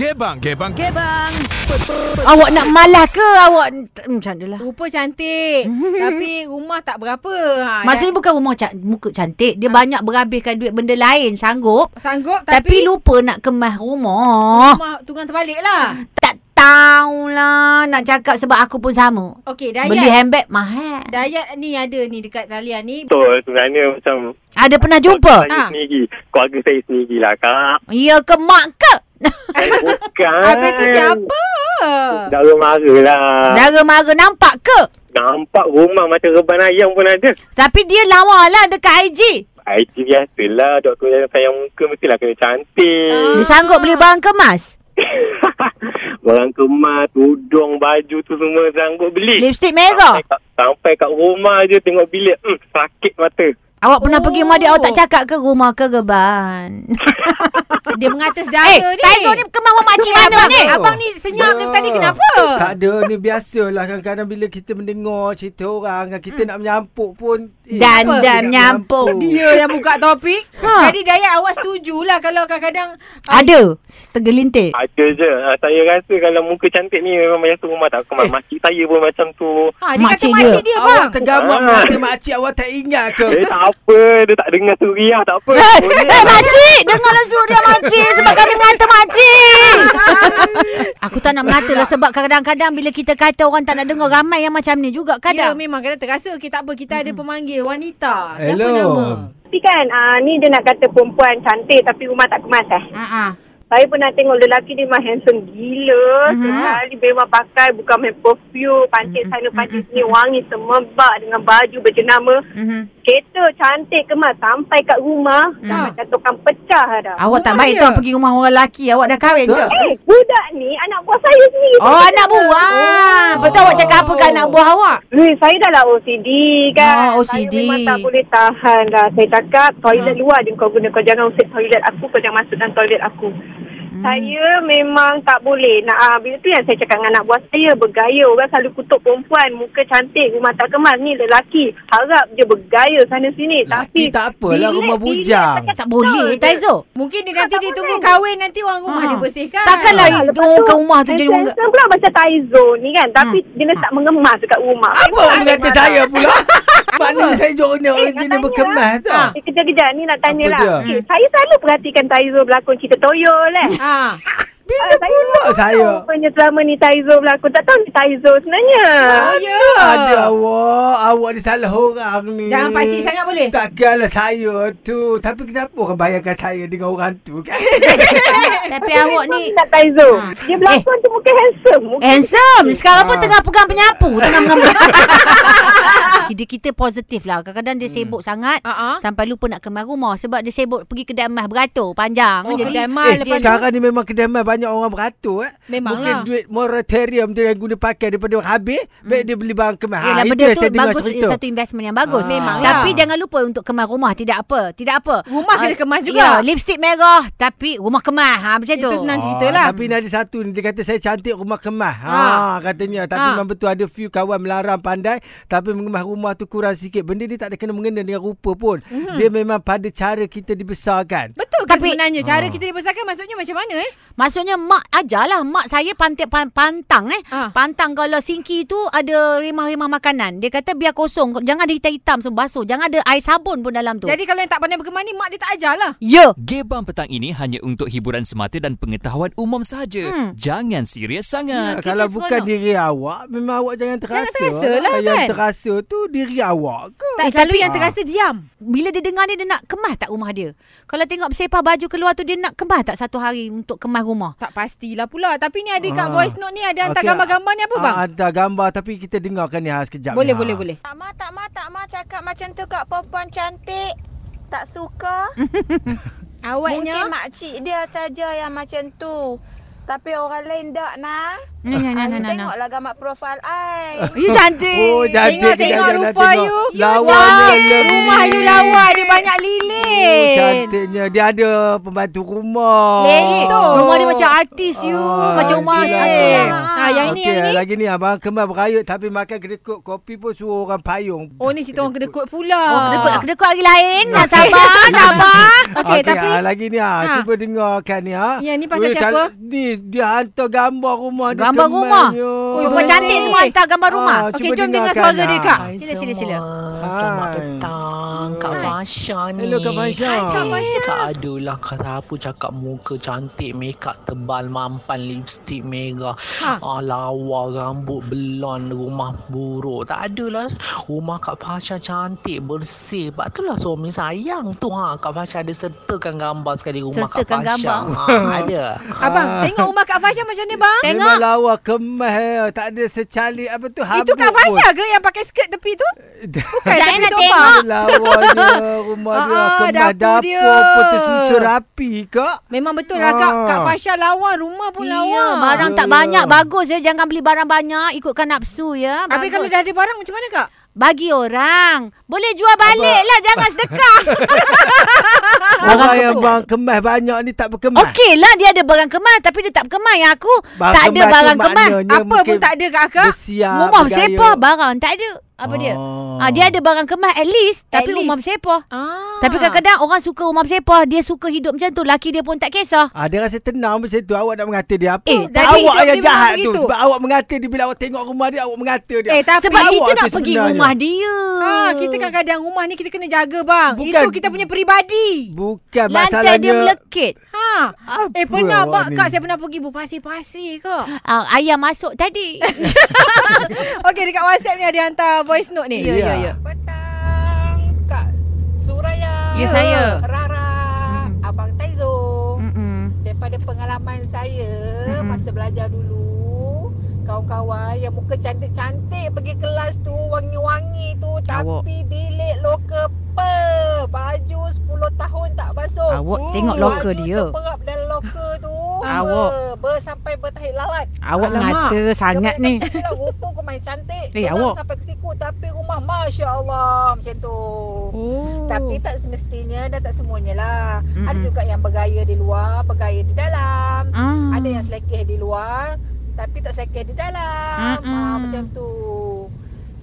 Gebang, gebang, Okey bang. Awak nak malah ke awak macam mana lah. Rupa cantik Tapi rumah tak berapa ha, Maksudnya bukan rumah ca- muka cantik, dia banyak berhabiskan duit benda lain sanggup. Sanggup Tapi, tapi, lupa nak kemas rumah. Rumah tunggang terbalik lah Tak tahulah nak cakap sebab aku pun sama. Okey Beli Dayat handbag mahal. Dayat ni ada ni dekat talian ni Betul sebenarnya macam Ada pernah jumpa? Saya Ah. sendiri Keluarga saya sendiri lah kak Ya ke mak ke? Bukan Habis tu siapa? Saudara mara lah Saudara mara nampak ke? Nampak rumah macam reban ayam pun ada Tapi dia lawa lah dekat IG. IT biasalah Doktor yang sayang muka Mestilah kena cantik Ah. Dia sanggup beli barang kemas. Barang kemas Tudung Baju tu semua Sanggup beli Lipstick merah. Sampai kat, sampai kat rumah je Tengok bilik hmm, Sakit mata Awak pernah Oh. pergi rumah dia Awak tak cakap ke rumah ke geban? Dia mengatas Eh dara ni Taizo ni kemah rumah makcik mana? abang, ni. Abang ni senyap ni tadi kenapa? Tak ada ni biasalah kadang-kadang bila kita mendengar cerita orang kita nak menyampuk pun eh, Dan apa? dan menyampuk. Dia yang buka topik Ha. Jadi Dayat awak setujulah Kalau kadang-kadang Ada. Tergelintir Ada je. Ah, Saya rasa Kalau muka cantik ni Memang biasa rumah tak? Kemas Eh. Makcik saya pun macam tu. Ha, Dia Makcik kata dia. makcik dia Awak bang. tergamuk Ah. mengata makcik awak tak ingat ke? Eh tak apa. Dia tak dengar suriah Tak apa. Eh, Boleh eh makcik. Dengarlah suria makcik Sebab kami mengata makcik. Aku tak nak mengata lah Sebab kadang-kadang Bila kita kata orang tak nak dengar Ramai yang macam ni juga Ya kadang memang kadang terasa Kita tak apa Kita ada pemanggil wanita Siapa Hello. nama? Tapi kan uh, ni dia nak kata perempuan cantik tapi rumah tak kemas eh. Ha-ha. Saya pernah tengok lelaki dia memang handsome gila. Uh-huh. Sekali memang pakai bukan main perfume. Pancit Mhm. sana pancit sini wangi semebak dengan baju berjenama. Mhm. Kereta cantik kemas sampai kat rumah. Hmm. Dah macam tukang pecah dah. Awak tak Rumah baik dia. tau Pergi rumah orang lelaki Awak dah kahwin ke? Tak. Eh, budak ni anak buah saya sendiri. Oh anak buah Betul awak cakap apa ke anak buah awak? Eh, saya dah lah OCD kan. Oh, OCD. Saya memang tak boleh tahan dah. Saya cakap toilet luar je kau guna. Kau jangan usik toilet aku. Kau jangan masuk dalam toilet aku. Hmm. Saya memang tak boleh. Nak, ah, bila tu yang saya cakap dengan anak buah saya. Bergaya. Orang selalu kutuk perempuan. Muka cantik. Rumah tak kemas. Ni lelaki. Harap je bergaya sana sini. Laki Tapi tak apalah, rumah bujang. Tak boleh. Taizo Mungkin dia nanti Tak dia tunggu kahwin Nanti orang rumah Ha. dia bersihkan Takkanlah Ah, orang kat rumah tu jadi orang handsome pula macam Taizo ni kan. Tapi dia letak mengemas dekat rumah. Apa orang kata saya pula? Maknanya saya jorok ni orang jenis tanya. berkemas tu. Eh, kejap-kejap ni nak tanya lah. saya selalu perhatikan Taizo berlakon cerita toyol eh. ha. Bila Ah, saya pula tak saya? tahu Rupanya selama ni Taizo berlakon. Tak tahu ni Taizo sebenarnya. Oh ya Ada awak, awak ni salah orang ni. Jangan pakcik sangat boleh Takkanlah saya tu. Tapi kenapa orang bayangkan saya dengan orang tu kan? Tapi awak ni Tak Taizo. Ha. Dia berlakon tu muka handsome. Muka Handsome Sekarang pun Ah. tengah pegang penyapu Tengah mengambil Dia kita positif lah Kadang-kadang dia sibuk sangat Ha-ha. Sampai lupa nak kemas rumah Sebab dia sibuk pergi kedai emas beratur Panjang Oh, Jadi kedai emas eh, lepas tu sekarang ni memang kedai emas banyak orang beratur eh. Memang Mungkin lah. duit moratorium tu yang guna pakai daripada habis, baik dia beli barang kemas. Yelah, Ha, itu benda yang saya dengar bagus cerita. satu investment yang bagus. Ah. Memang lah. Tapi jangan lupa untuk kemas rumah. Tidak apa. Tidak apa. Rumah Ah, kena kemas juga. Ya, lipstick merah tapi rumah kemas. Ha, macam Itu tu. senang Ah, cerita lah. Tapi ada satu ni dia kata saya cantik rumah kemas. Ha, Ha. katanya tapi Ha. memang betul ada few kawan melarang pandai tapi mengemas rumah tu kurang sikit. Benda ni tak ada kena mengena dengan rupa pun. Mm-hmm. Dia memang pada cara kita dibesarkan. Betul ke Tapi- sebenarnya Cara Ah. kita dibesarkan Maksudnya macam mana eh Maksudnya mak ajarlah mak saya pantai pan, pantang eh. Ah. Pantang kalau sinki tu ada rimah-rimah makanan. Dia kata biar kosong. Jangan ada hitam-hitam semua basuh. Jangan ada air sabun pun dalam tu. Jadi kalau yang tak pandai berkemas ni Mak dia tak ajar lah ya. Gebang petang ini hanya untuk hiburan semata dan pengetahuan umum saja. Hmm. Jangan serius Ha, sangat. kita kalau bukan diri awak, memang awak jangan terasa. terasa lah, Yang kan? terasa tu diri awak ke? Tak Eh, selalu tapi- yang terasa diam Bila dia dengar ni dia nak kemas tak rumah dia? Kalau tengok bersepah baju keluar tu dia nak kemas tak satu hari untuk kemas rumah? Tak pastilah pula Tapi ni ada kat Ah. voice note ni Ada hantar Okey, gambar-gambar ni apa bang Ah, ada gambar tapi kita dengarkan ni ha, sekejap. Boleh ni, ha. boleh boleh Tak ma, tak ma, tak ma cakap macam tu kat perempuan cantik. Tak suka. Awaknya Mungkin makcik dia saja yang macam tu. Tapi orang lain tak nah. Nah, nah, nah, nah, nah. tengoklah gambar profil I. You cantik. Oh, cantik. Tengok tengok kejap, rupa tengok. you Lawanya lebih. Rumah you lawa Dia banyak Oh, cantiknya. Dia ada pembantu rumah. Lelek tu. Rumah dia macam artis you. Ah, macam rumah artis. Ah. Ah, yang ini, Okey, yang ini. lagi ni abang kemas berayut tapi makan kedekut kopi pun suruh orang payung. Oh, ni cerita orang kedekut pula. Oh, kedekut, kedekut lagi lain. Nah, sabar, sabar. Okey, tapi ah, lagi ni ah, Ha. cuba dengarkan ni ah. Ya, ni pasal Weh, siapa? Ni dia hantar gambar rumah dia. Gambar rumah? Oi, Perempuan bersih. cantik semua hantar gambar rumah. Ah, Okey, jom dengar suara dia, ah. Kak. Sila, sila, sila. Selamat petang Kak. Fasha ni Hello, Kak Fasha. Fasha. Tak adalah kata apa cakap muka cantik Makeup tebal mampan Lipstick merah Ha. ah, Lawa rambut belon Rumah buruk Tak adalah Rumah Kak Fasha cantik Bersih Sebab itulah suami sayang tu ha. Kak Fasha ada sertakan gambar sekali Rumah Sertakan Kak Fasha gambar. ha, Ada Abang, tengok rumah Kak Fasha macam ni, bang. Tengok. Memang lawa kemas eh. Tak ada secalik apa tu habuk Itu Kak. Fasha ke yang pakai skirt tepi tu? Bukan, tepi nak sofa. tengok. Lawanya rumah dia Ah, kemas dapur dapur, dia. pun tersusun rapi kak. Memang betul lah Kak. Ah. Kak Fasha lawa, rumah pun lawa. Ya, barang tak Yalah. banyak. Bagus ya. Jangan beli barang banyak. Ikutkan nafsu ya. Bagus. kalau dah ada barang macam mana Kak? Bagi orang. Boleh jual balik lah. Jangan sedekah. Orang yang bang kemas banyak ni tak berkemas. Okey lah. Dia ada barang kemas. Tapi dia tak berkemas. Yang aku Barang tak ada barang kemas. Apa pun tak ada Kak Akak. Rumah bersepah barang. Tak ada. Apa dia? Oh. Ah, dia ada barang kemas at least. At tapi least. rumah bersepah. Ah. Tapi kadang-kadang orang suka rumah bersepah. Dia suka hidup macam tu. Laki dia pun tak kisah. Ah, dia rasa tenang macam tu. Awak nak mengata dia apa? Eh, jadi awak yang jahat tu. begitu. Sebab awak mengata dia bila awak tengok rumah dia, awak mengata dia. Eh, tapi Sebab awak kita nak pergi sebenarnya. rumah dia. Ah, kita kadang-kadang rumah ni kita kena jaga bang. Bukan. Itu kita punya peribadi. Bukan Lantai masalahnya. dia melekit. Ha. Apa Eh pernah ni? Kak saya pernah pergi berpasir-pasir kak. Ah, ayam masuk tadi. Okey dekat WhatsApp ni ada hantar voice note ni. Ya, ya, ya. Petang, Kak Suraya. Ya, saya. Rara, Mm. Abang Taizo. Mm-mm. Daripada pengalaman saya Mm-mm. masa belajar dulu, kawan-kawan yang muka cantik-cantik pergi kelas tu, wangi-wangi tu, tapi bilik loker pe. Baju 10 tahun tak basuh. Awak tengok loker Baju dia. terperap dalam loker tu. Awak. Ber, ber sampai bertahit lalat. Awak Alamak. mengata sangat ni. Kemudian rupa kau main cantik. Eh, awak. sampai ke siku tapi rumah Masya Allah macam tu. Oh. Tapi tak semestinya dan tak semuanya lah. Mm-mm. Ada juga yang bergaya di luar, bergaya di dalam. Ah. Ada yang selekeh di luar tapi tak selekeh di dalam. Mm-mm. Ha, macam tu.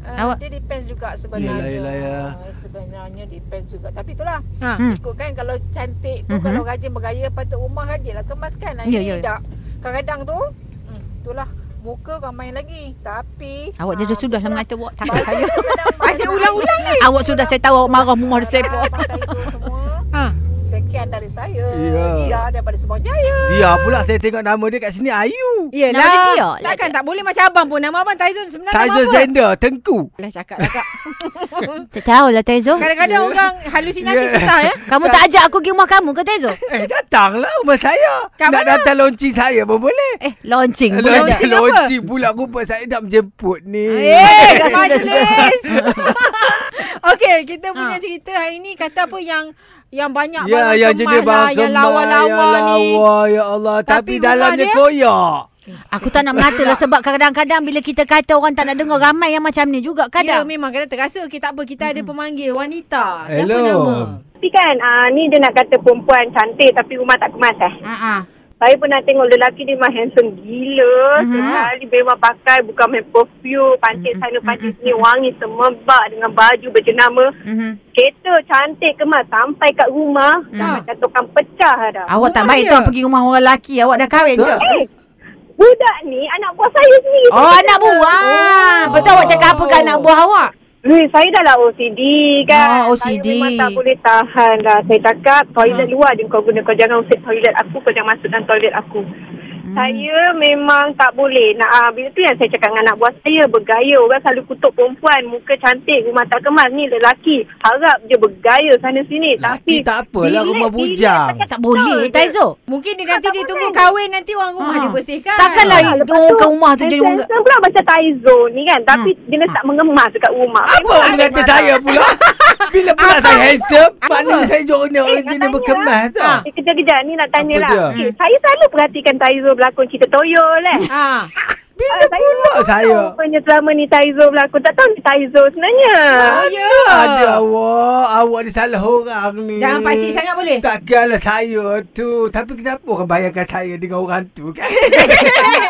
Uh, Awak- dia depends juga sebenarnya. Yelah, yelah, Sebenarnya depends juga. Tapi itulah. Ha. Hmm. Ikut kan kalau cantik tu, Mhm. kalau rajin bergaya patut rumah rajin lah kemaskan. Ya, Ini ya. tak. Kadang-kadang tu, hmm, itulah. Muka kau main lagi. Tapi... Awak ah, jadi sudah lah itulah. mengata awak takut saya. Asyik ulang-ulang ni. Awak sudah saya tahu awak marah sepah. Abang Taizo semua. Saya. Ya. Dia daripada Semua Jaya. Dia pula saya tengok nama dia kat sini Ayu. Nama dia. Tia. Takkan tak boleh macam abang pun. Nama abang Taizun sebenarnya apa? Zender, Tengku. Lah cakap lah kak. Tak tahulah Tezo. Kadang-kadang orang halusinasi Ya. susah ya. Kamu tak ajak aku pergi rumah kamu ke Tezo? Eh, datanglah rumah saya. Kat Nak mana? datang launching saya pun boleh. Eh, launching. Launching Boleh tak? apa? Launching pula rupa saya nak menjemput ni. Eh, majlis. Okey, kita punya Ha. cerita hari ni kata apa yang yang banyak Ya, yang jenis lah, yang lawa-lawa yang ni. lawa, ya Allah. Tapi Tapi, dalamnya dia- koyak. Aku tak nak mengata lah sebab kadang-kadang bila kita kata orang tak nak dengar ramai yang macam ni juga Ya, kadang. memang kita terasa kita tak apa kita ada pemanggil wanita. Siapa Hello. nama? Tapi kan ah, ni dia nak kata perempuan cantik tapi rumah tak kemas eh. Ha ah. Saya pernah tengok lelaki dia memang handsome gila. Mhm. Sekali memang pakai bukan main perfume. Pancit sana pancit sini wangi semerbak dengan baju berjenama. Mhm. Kereta cantik kemas sampai kat rumah. Dah macam tukang pecah dah. Awak tak baik tau pergi rumah orang lelaki. Awak dah kahwin ke? Eh, budak ni anak buah saya sendiri. Oh, anak buah. Betul awak cakap apa ke anak buah awak? Eh, saya dah lah OCD kan. Oh, OCD. Saya memang tak boleh tahan dah. Saya cakap toilet luar je kau guna. Kau jangan usik toilet aku. Kau jangan masuk dalam toilet aku. Hmm. Saya memang tak boleh. Nak, ah, bila tu yang saya cakap dengan anak buah saya. Bergaya. Orang selalu kutuk perempuan. Muka cantik. Rumah tak kemas. Ni lelaki. Harap je bergaya sana sini. Laki Tapi tak apalah, bilik- rumah bilik bujang. pakai Tak boleh. Taizo. Mungkin dia nanti Tak dia tunggu boleh. kahwin nanti orang rumah Ha. dia bersihkan. Takkanlah Ah, lepas orang tu, ke rumah tu jadi orang... Handsome pula macam Taizo ni kan. Tapi dia letak mengemas dekat rumah. Apa ada kata saya pula? Bila pula saya handsome, maknanya saya Eh, orang nak jenis berkemas lah. tau. Eh, Kejap-kejap ni nak tanya Apa lah. dia? Okay, saya selalu perhatikan Taizo berlakon cerita toyol eh. Ha. Bila Ah, saya pula tak saya? tahu Rupanya selama ni Taizo berlakon. Tak tahu ni Taizo sebenarnya. Oh, ya. Ada awak. Awak ni salah orang ni. Jangan pakcik sangat boleh? Takkanlah saya tu. Tapi kenapa orang bayangkan saya dengan orang tu kan?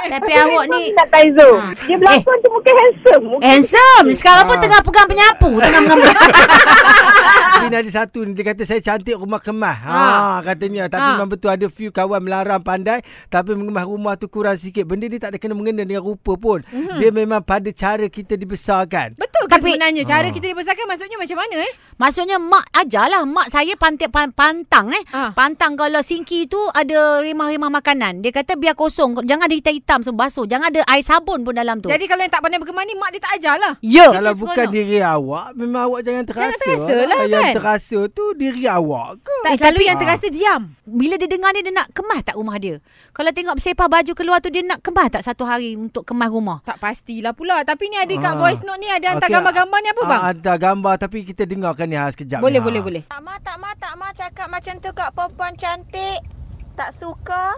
Tapi awak ni Tak Taizo. Ah. Dia berlakon tu muka handsome. Muka handsome. Sekarang pun Ah. tengah pegang penyapu. Tengah mengambil. Tapi ada satu ni dia kata saya cantik rumah kemas. Ha, Ha. katanya tapi Ha. memang betul ada few kawan melarang pandai tapi mengemas rumah tu kurang sikit. Benda ni tak ada kena mengena dengan rupa pun. Mm-hmm. Dia memang pada cara kita dibesarkan. Betul ke Tapi- sebenarnya cara Ah. kita dibesarkan maksudnya macam mana eh? Maksudnya mak ajarlah. Mak saya pantik pan, pantang eh. Ah. Pantang kalau sinki tu ada rimah-rimah makanan. Dia kata biar kosong. Jangan ada hitam-hitam semua basuh. Jangan ada air sabun pun dalam tu. Jadi kalau yang tak pandai bergemar ni mak dia tak ajar lah. ya. Kalau Kita bukan seronok. diri awak, memang awak jangan terasa. terasa lah, Yang kan? terasa tu diri awak ke? Tak Eh, selalu tapi- yang terasa diam. Bila dia dengar ni dia nak kemas tak rumah dia? Kalau tengok bersepah baju keluar tu dia nak kemas tak satu hari untuk kemas rumah? Tak pastilah pula. Tapi ni ada kat Ah. voice note ni ada hantar Okey, gambar-gambar ni apa bang? Ah, ada gambar tapi kita dengarkan ni ha, sekejap. boleh, ni, boleh, ha. boleh. Tak ma, tak ma, tak ma cakap macam tu kat perempuan cantik. Tak suka.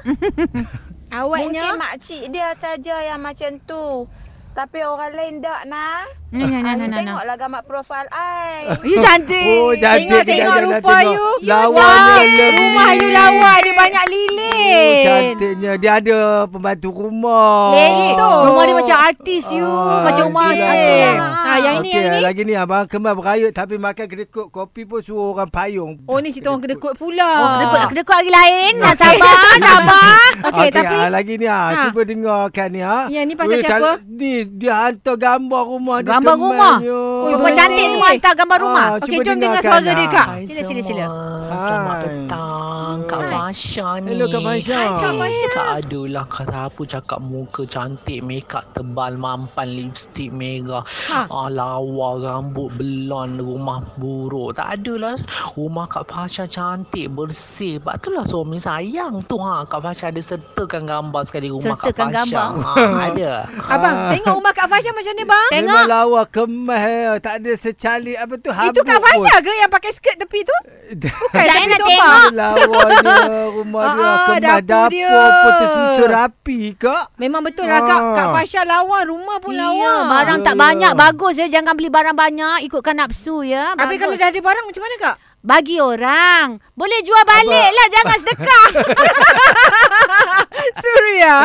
Awaknya Mungkin makcik dia saja yang macam tu. Tapi orang lain tak nah. Nah, nah, nah, I nah, nah, nah. tengoklah gambar profil I. You cantik. Oh, cantik. Tengok, tengok kejap, rupa tengok. you. Lebih. Rumah you lawa dia banyak Oh, lilin. cantiknya. Dia ada pembantu rumah. Leto. Rumah dia macam artis you. Ah, macam rumah artis. Ah, yang ini, Okey, yang ini. lagi ni abang kemas berayut tapi makan kedekut kopi pun suruh orang payung. Oh ni cerita orang kedekut pula. Oh, kedekut, kedekut hari lain. Nah, sabar, sabar. Okey, tapi ah, lagi ni ah, Ha. cuba dengarkan ni ah. Ya, ni pasal siapa? kal- Ni dia hantar gambar rumah dia. Gambar rumah? kemasnya. Oi, Perempuan bersih. cantik semua hantar gambar rumah. Ah, Okey, jom dengar suara dia, ah. Kak. Sila, sila, sila. Selamat Hai. petang Kak. Fasha ni Hello, Kak Fasha. Hai, Kak Fasha. Tak adalah kata apa cakap muka cantik Makeup tebal mampan Lipstick merah Ha. ah, Lawa rambut belon Rumah buruk Tak adalah Rumah Kak Fasha cantik Bersih Sebab itulah suami sayang tu ha. Kak Fasha ada sertakan gambar sekali Rumah Sertakan Kak Fasha gambar? ha, Ada Abang, Ah. Tengok rumah Kak Fasha macam ni bang. Memang lawa kemas eh. Tak ada secalik apa tu habuk Itu Kak. Fasha ke yang pakai skirt tepi tu? Bukan, Jangan nak sofa. tengok. Lawanya rumah dia Ah, kemas dapur dapur, dia. pun tersusun rapi kak. Memang betul lah Kak, Ah. Kak Fasha lawa, rumah pun lawa. Barang tak banyak. Bagus ya. Jangan beli barang banyak. Ikutkan nafsu ya. Habis Bagus. kalau dah ada barang macam mana Kak? Bagi orang. Boleh jual balik lah. Jangan sedekah. Suria.